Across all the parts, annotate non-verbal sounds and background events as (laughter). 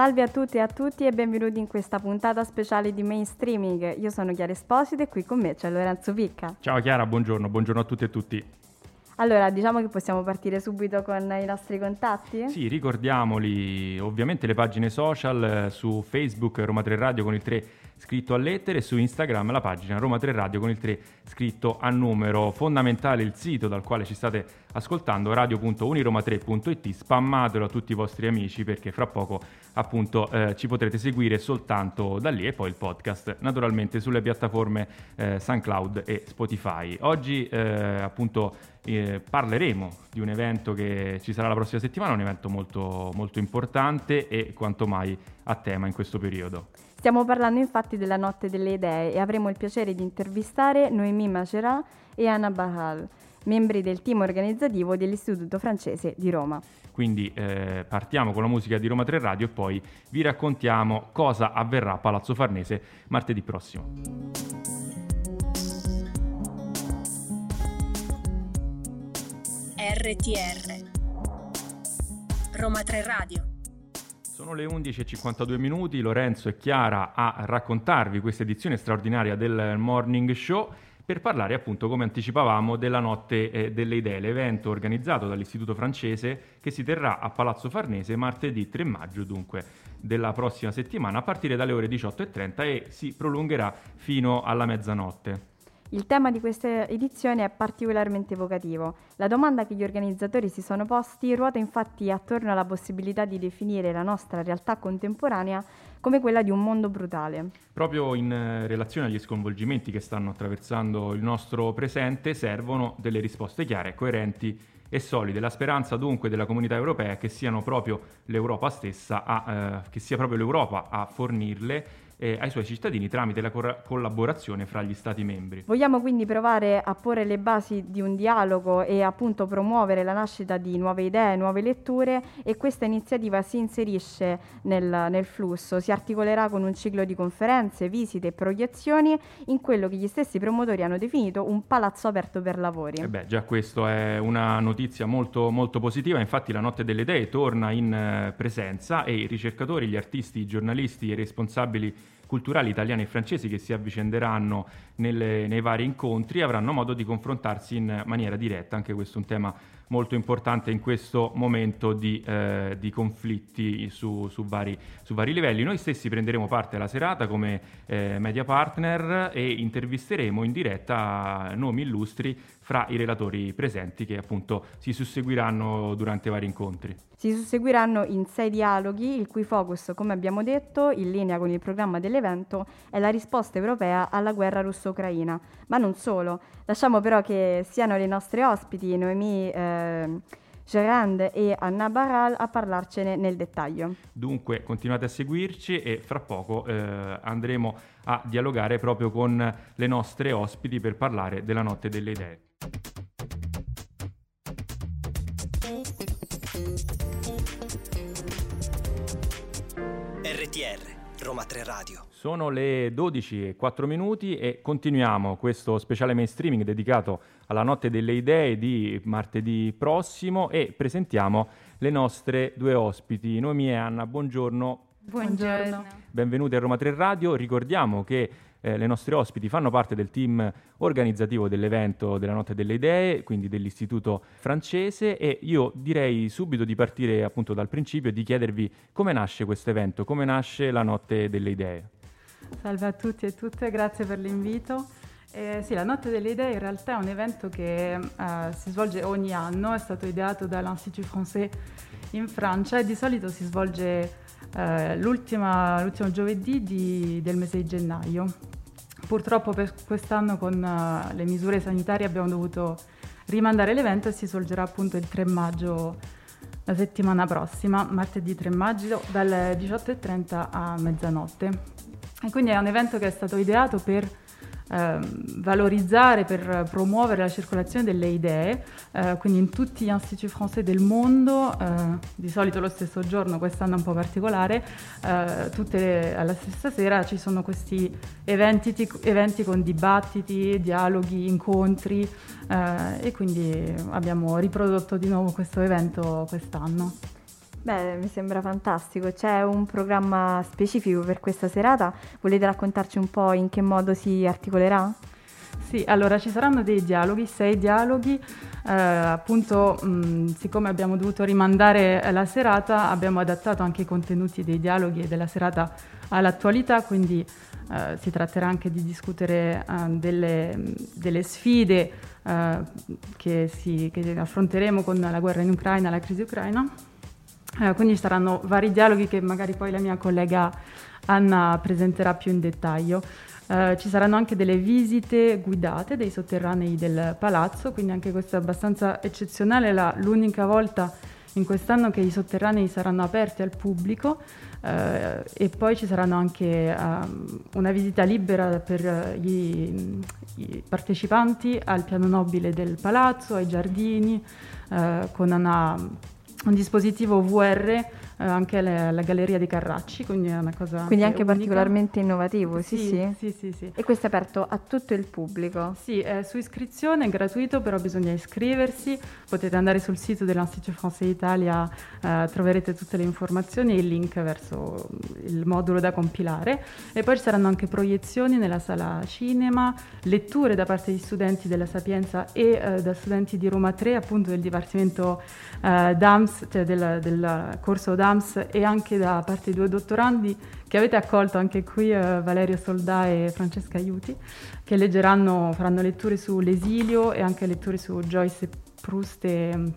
Salve a tutti e a tutti e benvenuti in questa puntata speciale di Mainstreaming. Io sono Chiara Esposito e qui con me c'è Lorenzo Picca. Ciao Chiara, buongiorno, buongiorno a tutti e tutti. Allora, diciamo che possiamo partire subito con i nostri contatti? Sì, ricordiamoli ovviamente le pagine social eh, su Facebook Roma 3 Radio con il 3 scritto a lettere e su Instagram la pagina Roma 3 Radio con il 3 scritto a numero. Fondamentale il sito dal quale ci state ascoltando radio.uniroma3.it, spammatelo a tutti i vostri amici perché fra poco appunto eh, ci potrete seguire soltanto da lì e poi il podcast naturalmente sulle piattaforme eh, SoundCloud e Spotify. Oggi eh, appunto eh, parleremo di un evento che ci sarà la prossima settimana, un evento molto, molto importante e quanto mai a tema in questo periodo. Stiamo parlando infatti della Notte delle Idee e avremo il piacere di intervistare Noémie Magerat e Anna Bahal, membri del team organizzativo dell'Istituto francese di Roma. Quindi eh, partiamo con la musica di Roma 3 Radio e poi vi raccontiamo cosa avverrà a Palazzo Farnese martedì prossimo. RTR Roma 3 Radio sono le 11.52 minuti, Lorenzo e Chiara a raccontarvi questa edizione straordinaria del Morning Show per parlare appunto, come anticipavamo, della Notte eh, delle Idee, l'evento organizzato dall'Istituto francese che si terrà a Palazzo Farnese martedì 3 maggio, dunque della prossima settimana, a partire dalle ore 18.30 e si prolungherà fino alla mezzanotte. Il tema di questa edizione è particolarmente evocativo. La domanda che gli organizzatori si sono posti ruota infatti attorno alla possibilità di definire la nostra realtà contemporanea come quella di un mondo brutale. Proprio in eh, relazione agli sconvolgimenti che stanno attraversando il nostro presente servono delle risposte chiare, coerenti e solide. La speranza dunque della comunità europea è che proprio l'Europa stessa a, eh, che sia proprio l'Europa a fornirle eh, ai suoi cittadini tramite la cor- collaborazione fra gli Stati membri. Vogliamo quindi provare a porre le basi di un dialogo e appunto promuovere la nascita di nuove idee, nuove letture e questa iniziativa si inserisce nel, nel flusso, si articolerà con un ciclo di conferenze, visite e proiezioni in quello che gli stessi promotori hanno definito un palazzo aperto per lavori. Eh beh, già questo è una notizia molto, molto positiva, infatti la Notte delle Idee torna in eh, presenza e i ricercatori, gli artisti, i giornalisti e i responsabili culturali italiani e francesi che si avvicenderanno nelle, nei vari incontri avranno modo di confrontarsi in maniera diretta, anche questo è un tema molto importante in questo momento di, eh, di conflitti su, su, vari, su, vari, livelli. Noi stessi prenderemo parte alla serata come eh, media partner e intervisteremo in diretta nomi illustri fra i relatori presenti che appunto si susseguiranno durante i vari incontri. Si susseguiranno in sei dialoghi, il cui focus, come abbiamo detto, in linea con il programma dell'evento, è la risposta europea alla guerra russo-ucraina. Ma non solo. Lasciamo però che siano le nostre ospiti, Noemi eh, Gerand e Anna Baral, a parlarcene nel dettaglio. Dunque continuate a seguirci e fra poco eh, andremo a dialogare proprio con le nostre ospiti per parlare della Notte delle Idee. RTR Roma 3 Radio. Sono le 12 e 4 minuti e continuiamo questo speciale mainstreaming dedicato alla Notte delle Idee di martedì prossimo e presentiamo le nostre due ospiti, Noemi e Anna. Buongiorno. Buongiorno. Benvenuti a Roma 3 Radio. Ricordiamo che eh, le nostre ospiti fanno parte del team organizzativo dell'evento della Notte delle Idee, quindi dell'Istituto francese e io direi subito di partire appunto dal principio e di chiedervi come nasce questo evento, come nasce la Notte delle Idee. Salve a tutti e tutte, grazie per l'invito. Eh, sì, la Notte delle Idee in realtà è un evento che eh, si svolge ogni anno, è stato ideato dall'Institut Français in Francia e di solito si svolge eh, l'ultimo giovedì di, del mese di gennaio. Purtroppo per quest'anno con uh, le misure sanitarie abbiamo dovuto rimandare l'evento e si svolgerà appunto il 3 maggio la settimana prossima, martedì 3 maggio, dalle 18.30 a mezzanotte. E quindi è un evento che è stato ideato per eh, valorizzare, per promuovere la circolazione delle idee, eh, quindi in tutti gli istituti francesi del mondo, eh, di solito lo stesso giorno, quest'anno un po' particolare, eh, tutte alla stessa sera ci sono questi eventi, eventi con dibattiti, dialoghi, incontri eh, e quindi abbiamo riprodotto di nuovo questo evento quest'anno. Beh, mi sembra fantastico. C'è un programma specifico per questa serata? Volete raccontarci un po' in che modo si articolerà? Sì, allora ci saranno dei dialoghi, sei dialoghi, eh, appunto mh, siccome abbiamo dovuto rimandare la serata abbiamo adattato anche i contenuti dei dialoghi e della serata all'attualità, quindi eh, si tratterà anche di discutere eh, delle, delle, sfide eh, che, si, che affronteremo con la guerra in Ucraina, la crisi ucraina. Eh, quindi saranno vari dialoghi che magari poi la mia collega Anna presenterà più in dettaglio. Uh, ci saranno anche delle visite guidate dei sotterranei del palazzo, quindi anche questo è abbastanza eccezionale, la, l'unica volta in quest'anno che i sotterranei saranno aperti al pubblico uh, e poi ci saranno anche uh, una visita libera per gli, i partecipanti al piano nobile del palazzo, ai giardini, con una un dispositivo VR eh, anche la, la, Galleria dei Carracci, quindi è una cosa Quindi anche unica. particolarmente innovativo, sì sì. sì sì. sì, E questo è aperto a tutto il pubblico? Sì, è su iscrizione, è gratuito, però bisogna iscriversi. Potete andare sul sito dell'Institut Français Italia, eh, troverete tutte le informazioni e il link verso il modulo da compilare. E poi ci saranno anche proiezioni nella sala cinema, letture da parte di studenti della Sapienza e eh, da studenti di Roma 3, appunto del Dipartimento eh, DAMS, cioè del, del corso DAMS Adams e anche da parte di due dottorandi che avete accolto anche qui, eh, Valerio Soldà e Francesca Aiuti, che leggeranno, faranno letture sull'esilio e anche letture su Joyce Proust e,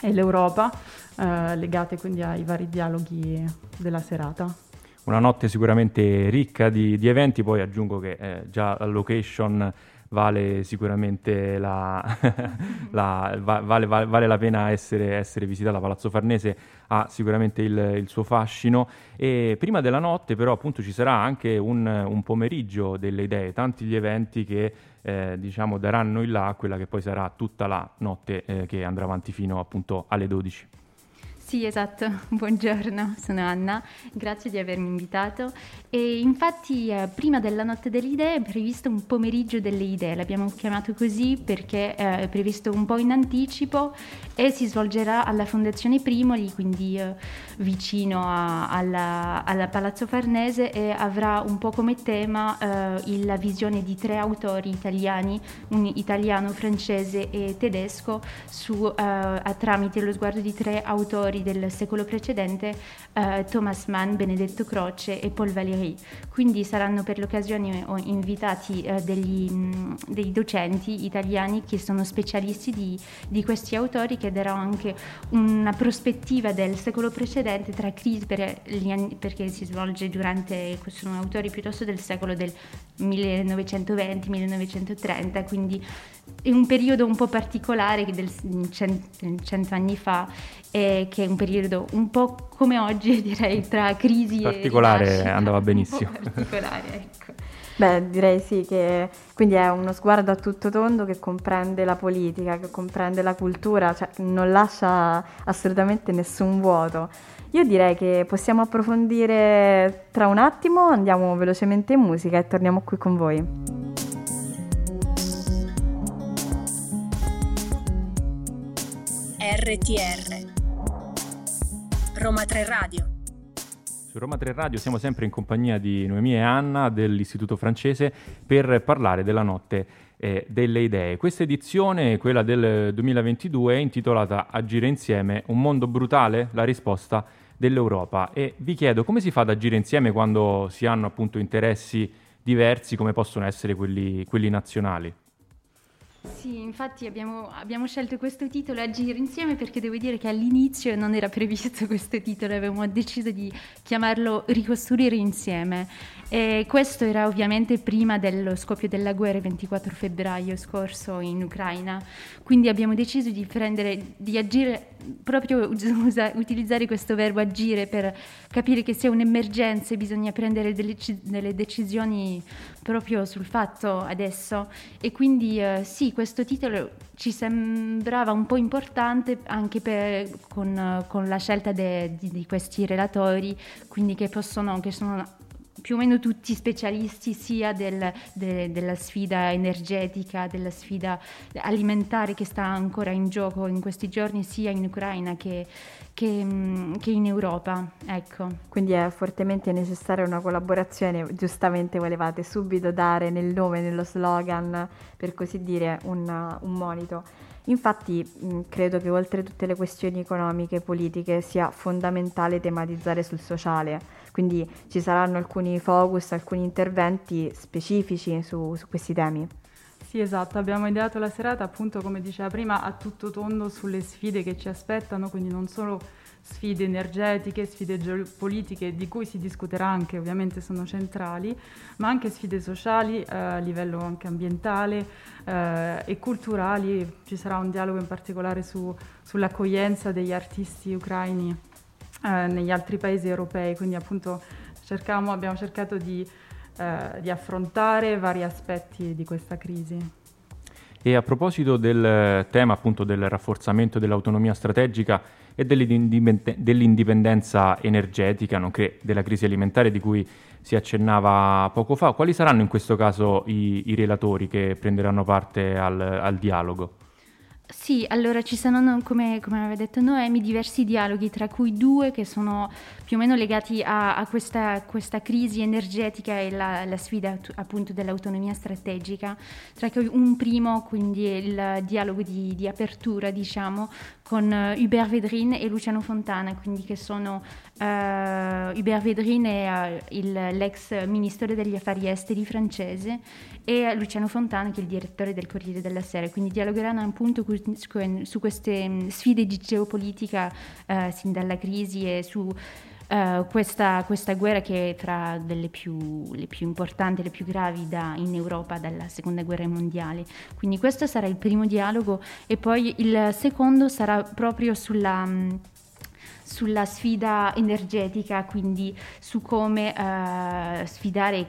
e l'Europa, eh, legate quindi ai vari dialoghi della serata. Una notte sicuramente ricca di, di eventi, poi aggiungo che eh, già la location vale sicuramente la, (laughs) la, vale, vale, vale, la pena essere, essere, visitata. Palazzo Farnese ha sicuramente il, il, suo fascino e prima della notte però appunto ci sarà anche un, un pomeriggio delle idee, tanti gli eventi che eh, diciamo daranno il là quella che poi sarà tutta la notte eh, che andrà avanti fino appunto alle 12. Sì, esatto, (laughs) buongiorno, sono Anna, grazie di avermi invitato. E infatti eh, prima della notte delle idee è previsto un pomeriggio delle idee, l'abbiamo chiamato così perché eh, è previsto un po' in anticipo e si svolgerà alla Fondazione Primoli, quindi eh, vicino a, alla, alla, Palazzo Farnese e avrà un po' come tema eh, la visione di tre autori italiani, un italiano, francese e tedesco, su, eh, tramite lo sguardo di tre autori autori del secolo precedente, eh, Thomas Mann, Benedetto Croce e Paul Valéry. Quindi saranno per l'occasione invitati eh, degli, mh, dei docenti italiani che sono specialisti di, di questi autori che daranno anche una prospettiva del secolo precedente tra crisi perché si svolge durante, sono autori piuttosto del secolo del 1920-1930, quindi è un periodo un po' particolare del cento anni fa, eh, che è un periodo un po' come oggi, (laughs) direi, tra crisi particolare, e Particolare, andava benissimo. particolare, ecco. Beh, direi sì che quindi è uno sguardo a tutto tondo che comprende la politica, che comprende la cultura, cioè non lascia assolutamente nessun vuoto. Io direi che possiamo approfondire tra un attimo, andiamo velocemente in musica e torniamo qui con voi. RTR Roma 3 Radio su Roma 3 Radio siamo sempre in compagnia di Noemia e Anna dell'Istituto francese per parlare della notte eh, delle idee. Questa edizione, quella del 2022, è intitolata Agire insieme, un mondo brutale? La risposta dell'Europa. E vi chiedo come si fa ad agire insieme quando si hanno appunto interessi diversi come possono essere quelli, quelli nazionali? Sì, infatti abbiamo, abbiamo, scelto questo titolo Agire insieme perché devo dire che all'inizio non era previsto (laughs) questo titolo, avevamo deciso di chiamarlo Ricostruire insieme. E questo era ovviamente prima dello scoppio della guerra il 24 febbraio scorso in Ucraina, quindi abbiamo deciso di, prendere, di agire, proprio usa, utilizzare questo verbo agire per capire che sia un'emergenza e bisogna prendere delle, delle decisioni proprio sul fatto adesso. E quindi eh, sì, questo titolo ci sembrava un po' importante anche per, con, con, la scelta de, di, di, questi relatori, quindi che, possono, che sono più o meno tutti specialisti sia del, de, della sfida energetica, della sfida alimentare che sta ancora in gioco in questi giorni sia in Ucraina che, che, mm, che in Europa. Ecco. Quindi è fortemente necessaria una collaborazione, giustamente volevate subito dare nel nome, nello slogan, per così dire, un, un monito. Infatti mh, credo che oltre tutte le questioni economiche e politiche sia fondamentale tematizzare sul sociale, quindi ci saranno alcuni focus, alcuni interventi specifici su, su questi temi. Sì, esatto, abbiamo ideato la serata appunto come diceva prima a tutto tondo sulle sfide che ci aspettano, quindi non solo sfide energetiche, sfide geopolitiche di cui si discuterà anche, ovviamente sono centrali, ma anche sfide sociali eh, a livello anche ambientale eh, e culturali. Ci sarà un dialogo in particolare su, sull'accoglienza degli artisti ucraini eh, negli altri paesi europei, quindi appunto cercamo, abbiamo cercato di, eh, di affrontare vari aspetti di questa crisi. E a proposito del tema appunto del rafforzamento dell'autonomia strategica e dell'indipendenza energetica, nonché della crisi alimentare di cui si accennava poco fa, quali saranno in questo caso i, i relatori che prenderanno parte al, al dialogo? Sì, allora ci saranno, come, come, aveva detto Noemi, diversi dialoghi, tra cui due che sono più o meno legati a, a questa, questa, crisi energetica e la, la, sfida appunto dell'autonomia strategica, tra cui un primo, quindi il dialogo di, di apertura, diciamo, con uh, Hubert Vedrin e Luciano Fontana, quindi che sono uh, Hubert Vedrin è uh, il, l'ex ministro degli affari esteri francese e Luciano Fontana che è il direttore del Corriere della Sera, quindi dialogheranno appunto su queste mm, sfide di geopolitica sin dalla crisi e su Uh, questa, questa, guerra che è tra delle più, le più importanti, le più gravi da, in Europa dalla seconda guerra mondiale. Quindi questo sarà il primo dialogo e poi il secondo sarà proprio sulla mm, sulla sfida energetica, quindi su come uh, sfidare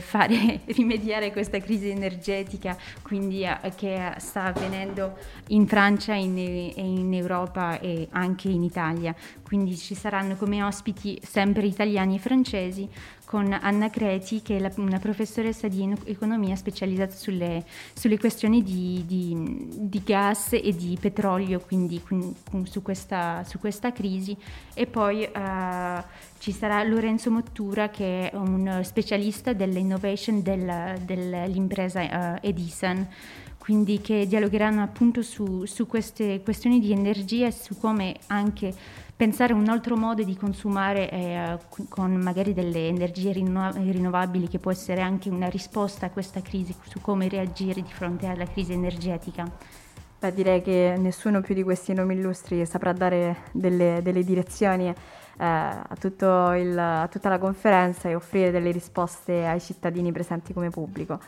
fare (laughs) rimediare questa crisi energetica quindi, uh, che sta avvenendo in Francia in, e in Europa e anche in Italia. Quindi ci saranno come ospiti sempre italiani e francesi con Anna Creti, che è una professoressa di economia specializzata sulle, sulle questioni di, di, di, gas e di petrolio, quindi su questa, su questa crisi. E poi uh, ci sarà Lorenzo Mottura, che è un specialista dell'innovation del, dell'impresa uh, Edison quindi che dialogheranno appunto su, su, queste questioni di energia e su come anche pensare un altro modo di consumare eh, con magari delle energie rinno- rinnovabili che può essere anche una risposta a questa crisi, su come reagire di fronte alla crisi energetica. Beh, direi che nessuno più di questi nomi illustri saprà dare delle, delle direzioni eh, a, il, a tutta la conferenza e offrire delle risposte ai cittadini presenti come pubblico.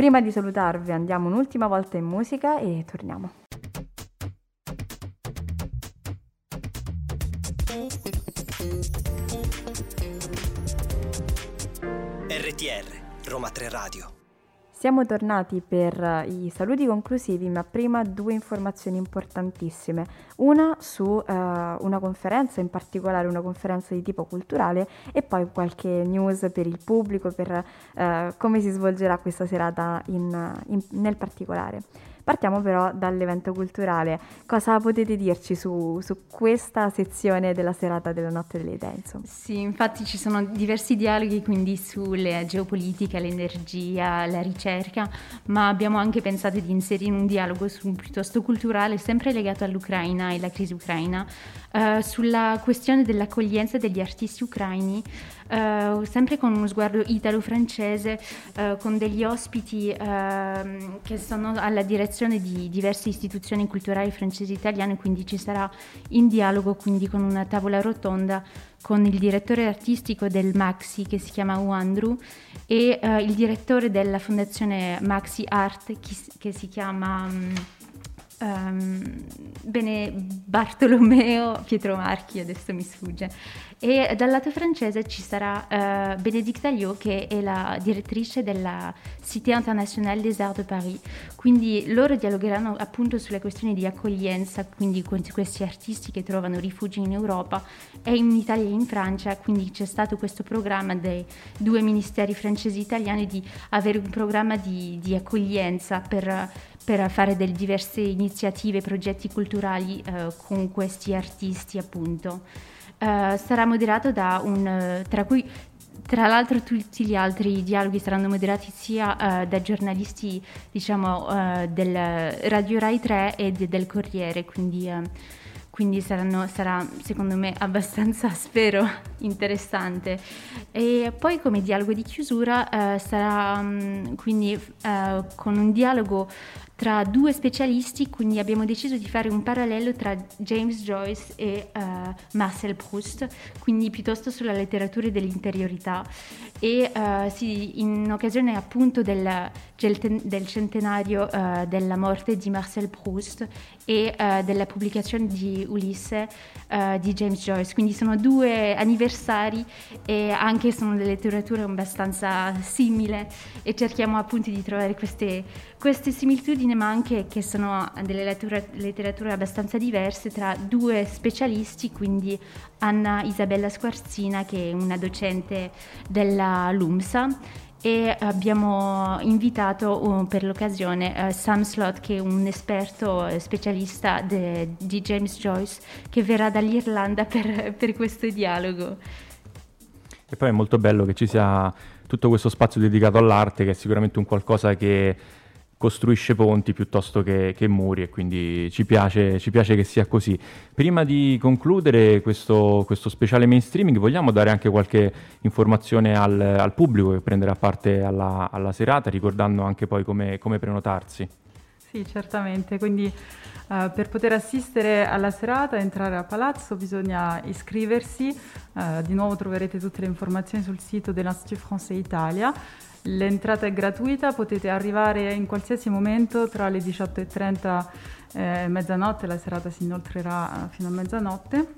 Prima di salutarvi andiamo un'ultima volta in musica e torniamo. RTR Roma 3 Radio siamo tornati per eh, i saluti conclusivi, ma prima due informazioni importantissime. Una su uh, una conferenza, in particolare una conferenza di tipo culturale, e poi qualche news per il pubblico, per uh, come si svolgerà questa serata in, in, nel particolare. Partiamo però dall'evento culturale. Cosa potete dirci su, su, questa sezione della serata della Notte delle Idee? Insomma? Sì, infatti ci sono diversi dialoghi quindi sulla geopolitica, l'energia, la ricerca, ma abbiamo anche pensato di inserire un dialogo su, piuttosto culturale, sempre legato all'Ucraina e alla crisi ucraina, uh, sulla questione dell'accoglienza degli artisti ucraini Uh, sempre con uno sguardo italo-francese, uh, con degli ospiti uh, che sono alla direzione di diverse istituzioni culturali francesi e italiane, quindi ci sarà in dialogo quindi con una tavola rotonda con il direttore artistico del Maxi che si chiama Uandru e il direttore della fondazione Maxi Art che si chiama... Um, um, bene, Bartolomeo Pietro Marchi, adesso mi sfugge. E dal lato francese ci sarà uh, Bénédicte Alliot, che è la direttrice della Cité Internationale des Arts de Paris. Quindi loro dialogheranno appunto sulle questioni di accoglienza, quindi con questi artisti che trovano rifugio in Europa e in Italia e in Francia. Quindi c'è stato questo programma dei due ministeri francesi e italiani di avere un programma di, di accoglienza per per fare delle diverse iniziative, progetti culturali eh, con questi artisti appunto. Eh, sarà moderato da un, tra cui tra l'altro tutti gli altri dialoghi saranno moderati sia uh, da giornalisti diciamo uh, del Radio Rai 3 e de- del Corriere, quindi, uh, quindi saranno, sarà secondo me abbastanza, (laughs) spero, interessante. E poi come dialogo di chiusura sarà um, quindi con un dialogo tra due specialisti, quindi abbiamo deciso di fare un parallelo tra James Joyce e uh, Marcel Proust, quindi piuttosto sulla letteratura dell'interiorità. E uh, sì, in occasione appunto del, del centenario uh, della morte di Marcel Proust e della pubblicazione di Ulisse di James Joyce, quindi sono due anniversari e anche sono delle letterature abbastanza simili e cerchiamo appunto di trovare queste, queste similitudini ma anche che sono delle letture, letterature abbastanza diverse tra due specialisti, quindi Anna Isabella Squarzina che è una docente della LUMSA e abbiamo invitato uh, per l'occasione uh, Sam Slot che è un esperto uh, specialista de, di James Joyce che verrà dall'Irlanda per, per questo dialogo. E poi è molto bello che ci sia tutto questo spazio dedicato all'arte che è sicuramente un qualcosa che costruisce ponti piuttosto che, che muri e quindi ci piace, ci piace, che sia così. Prima di concludere questo, questo speciale mainstreaming vogliamo dare anche qualche informazione al, al pubblico che prenderà parte alla, alla, serata, ricordando anche poi come, come prenotarsi. Sì, certamente, quindi uh, per poter assistere alla serata entrare a Palazzo bisogna iscriversi, uh, di nuovo troverete tutte le informazioni sul sito dell'Institut Français Italia L'entrata è gratuita, potete arrivare in qualsiasi momento tra le 18.30 e mezzanotte, la serata si inoltrerà fino a mezzanotte.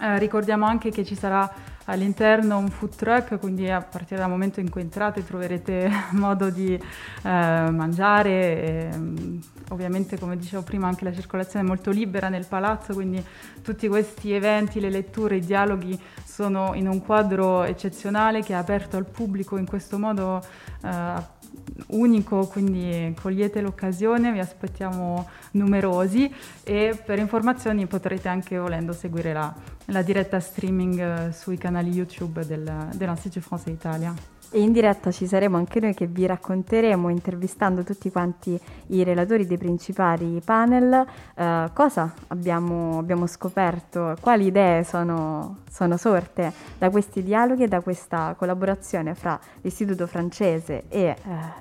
Eh, ricordiamo anche che ci sarà all'interno un food truck, quindi a partire dal momento in cui entrate troverete (laughs) modo di eh, mangiare. E, mm, ovviamente, come dicevo prima, anche la circolazione è molto libera nel palazzo, quindi tutti questi eventi, le letture, i dialoghi sono in un quadro eccezionale che è aperto al pubblico in questo modo. Eh, unico, quindi cogliete l'occasione, vi aspettiamo numerosi e per informazioni potrete anche volendo seguire la, la diretta streaming eh, sui canali YouTube del, dell'Institut Français Italia. E in diretta ci saremo anche noi che vi racconteremo, intervistando tutti quanti i relatori dei principali panel, eh, cosa abbiamo, abbiamo, scoperto, quali idee sono, sono, sorte da questi dialoghi e da questa collaborazione fra l'Istituto francese e, eh,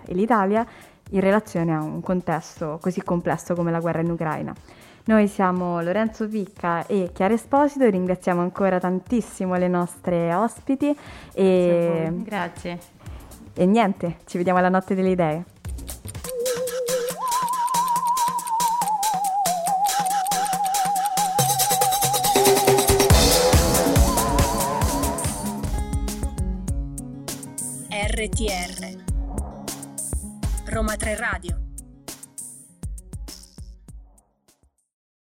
e l'Italia in relazione a un contesto così complesso come la guerra in Ucraina. Noi siamo Lorenzo Picca e Chiara Esposito, ringraziamo ancora tantissimo le nostre ospiti e grazie. E niente, ci vediamo alla notte delle idee. RTR Roma 3 Radio